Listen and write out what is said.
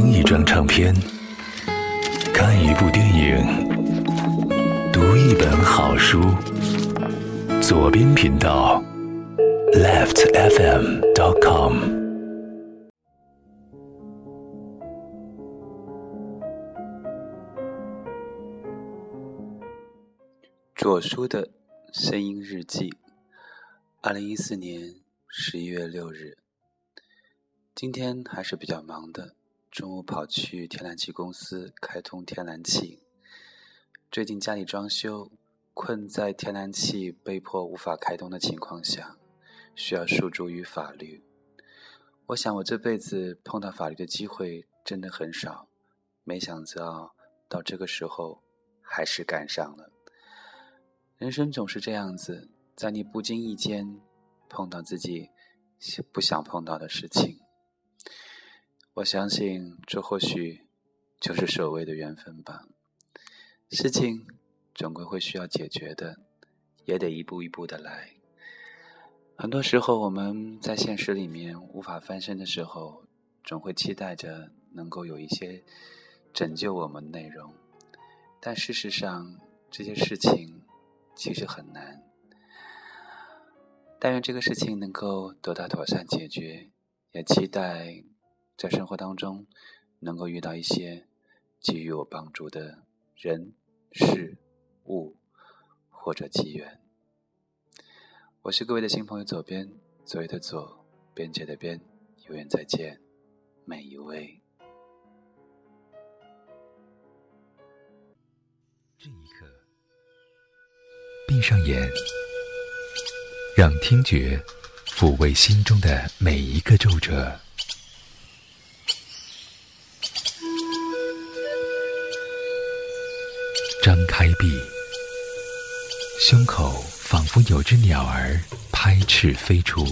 听一张唱片，看一部电影，读一本好书。左边频道，leftfm.com。左书的声音日记，二零一四年十一月六日。今天还是比较忙的，中午跑去天然气公司开通天然气。最近家里装修，困在天然气被迫无法开通的情况下，需要诉诸于法律。我想我这辈子碰到法律的机会真的很少，没想到到这个时候还是赶上了。人生总是这样子，在你不经意间碰到自己不想碰到的事情。我相信，这或许就是所谓的缘分吧。事情总归会需要解决的，也得一步一步的来。很多时候，我们在现实里面无法翻身的时候，总会期待着能够有一些拯救我们的内容。但事实上，这些事情其实很难。但愿这个事情能够得到妥善解决，也期待。在生活当中，能够遇到一些给予我帮助的人、事、物或者机缘。我是各位的新朋友，左边，左右的左，边界的边，有缘再见，每一位。这一刻，闭上眼，让听觉抚慰心中的每一个皱褶。张开臂，胸口仿佛有只鸟儿拍翅飞出。